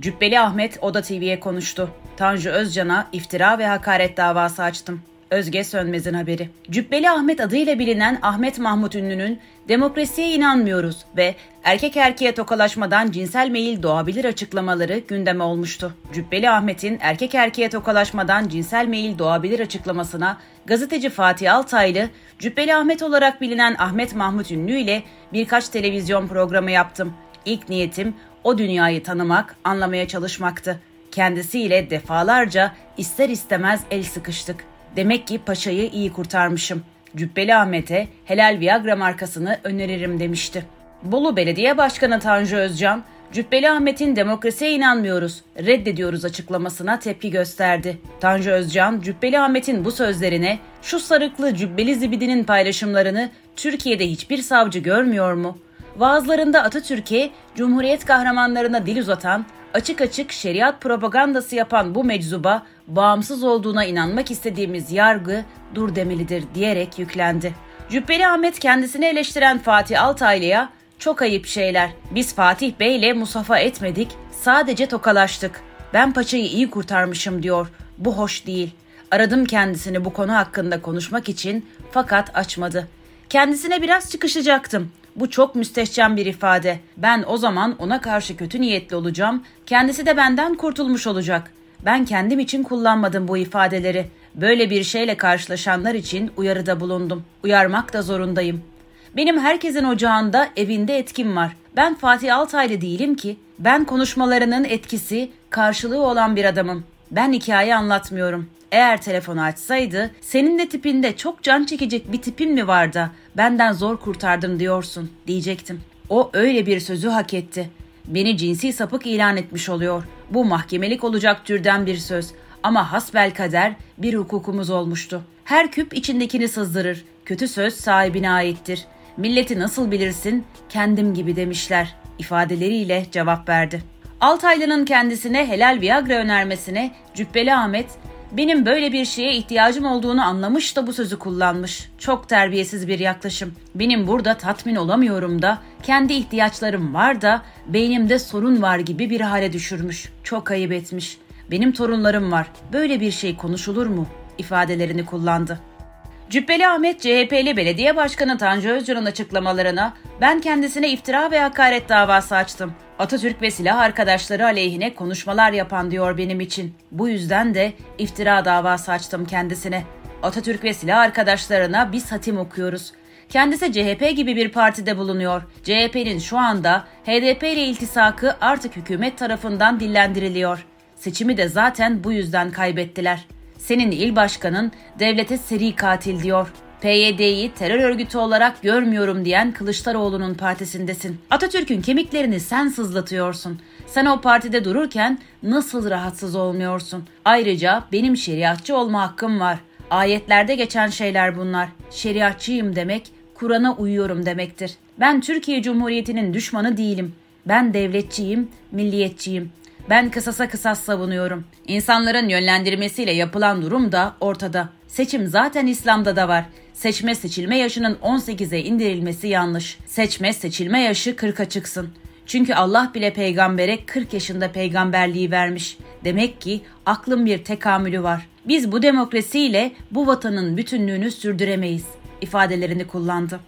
Cübbeli Ahmet Oda TV'ye konuştu. Tanju Özcan'a iftira ve hakaret davası açtım. Özge Sönmez'in haberi. Cübbeli Ahmet adıyla bilinen Ahmet Mahmut Ünlü'nün demokrasiye inanmıyoruz ve erkek erkeğe tokalaşmadan cinsel meyil doğabilir açıklamaları gündeme olmuştu. Cübbeli Ahmet'in erkek erkeğe tokalaşmadan cinsel meyil doğabilir açıklamasına gazeteci Fatih Altaylı, Cübbeli Ahmet olarak bilinen Ahmet Mahmut Ünlü ile birkaç televizyon programı yaptım. İlk niyetim o dünyayı tanımak, anlamaya çalışmaktı. Kendisiyle defalarca ister istemez el sıkıştık. Demek ki paşayı iyi kurtarmışım. Cübbeli Ahmet'e helal Viagra markasını öneririm demişti. Bolu Belediye Başkanı Tanju Özcan, Cübbeli Ahmet'in demokrasiye inanmıyoruz, reddediyoruz açıklamasına tepki gösterdi. Tanju Özcan, Cübbeli Ahmet'in bu sözlerine şu sarıklı cübbeli zibidinin paylaşımlarını Türkiye'de hiçbir savcı görmüyor mu? Vaazlarında Atatürk'e, Cumhuriyet kahramanlarına dil uzatan, açık açık şeriat propagandası yapan bu meczuba bağımsız olduğuna inanmak istediğimiz yargı dur demelidir diyerek yüklendi. Cübbeli Ahmet kendisini eleştiren Fatih Altaylı'ya çok ayıp şeyler. Biz Fatih Bey'le musafa etmedik, sadece tokalaştık. Ben paçayı iyi kurtarmışım diyor. Bu hoş değil. Aradım kendisini bu konu hakkında konuşmak için fakat açmadı. Kendisine biraz çıkışacaktım. Bu çok müstehcen bir ifade. Ben o zaman ona karşı kötü niyetli olacağım. Kendisi de benden kurtulmuş olacak. Ben kendim için kullanmadım bu ifadeleri. Böyle bir şeyle karşılaşanlar için uyarıda bulundum. Uyarmak da zorundayım. Benim herkesin ocağında, evinde etkim var. Ben Fatih Altaylı değilim ki. Ben konuşmalarının etkisi, karşılığı olan bir adamım. Ben hikaye anlatmıyorum. Eğer telefonu açsaydı, senin de tipinde çok can çekecek bir tipin mi var da benden zor kurtardım diyorsun diyecektim. O öyle bir sözü hak etti. Beni cinsi sapık ilan etmiş oluyor. Bu mahkemelik olacak türden bir söz. Ama hasbel kader bir hukukumuz olmuştu. Her küp içindekini sızdırır. Kötü söz sahibine aittir. Milleti nasıl bilirsin? Kendim gibi demişler. ifadeleriyle cevap verdi. Altaylı'nın kendisine helal Viagra önermesine Cübbeli Ahmet benim böyle bir şeye ihtiyacım olduğunu anlamış da bu sözü kullanmış. Çok terbiyesiz bir yaklaşım. Benim burada tatmin olamıyorum da, kendi ihtiyaçlarım var da, beynimde sorun var gibi bir hale düşürmüş. Çok ayıp etmiş. Benim torunlarım var. Böyle bir şey konuşulur mu? ifadelerini kullandı. Cübbeli Ahmet CHP'li belediye başkanı Tanju Özcan'ın açıklamalarına ben kendisine iftira ve hakaret davası açtım. Atatürk ve silah arkadaşları aleyhine konuşmalar yapan diyor benim için. Bu yüzden de iftira davası açtım kendisine. Atatürk ve silah arkadaşlarına biz hatim okuyoruz. Kendisi CHP gibi bir partide bulunuyor. CHP'nin şu anda HDP ile iltisakı artık hükümet tarafından dillendiriliyor. Seçimi de zaten bu yüzden kaybettiler. Senin il başkanın devlete seri katil diyor. PYD'yi terör örgütü olarak görmüyorum diyen Kılıçdaroğlu'nun partisindesin. Atatürk'ün kemiklerini sen sızlatıyorsun. Sen o partide dururken nasıl rahatsız olmuyorsun? Ayrıca benim şeriatçı olma hakkım var. Ayetlerde geçen şeyler bunlar. Şeriatçıyım demek, Kur'an'a uyuyorum demektir. Ben Türkiye Cumhuriyeti'nin düşmanı değilim. Ben devletçiyim, milliyetçiyim. Ben kısasa kısas savunuyorum. İnsanların yönlendirmesiyle yapılan durum da ortada. Seçim zaten İslam'da da var. Seçme seçilme yaşının 18'e indirilmesi yanlış. Seçme seçilme yaşı 40'a çıksın. Çünkü Allah bile peygambere 40 yaşında peygamberliği vermiş. Demek ki aklın bir tekamülü var. Biz bu demokrasiyle bu vatanın bütünlüğünü sürdüremeyiz ifadelerini kullandı.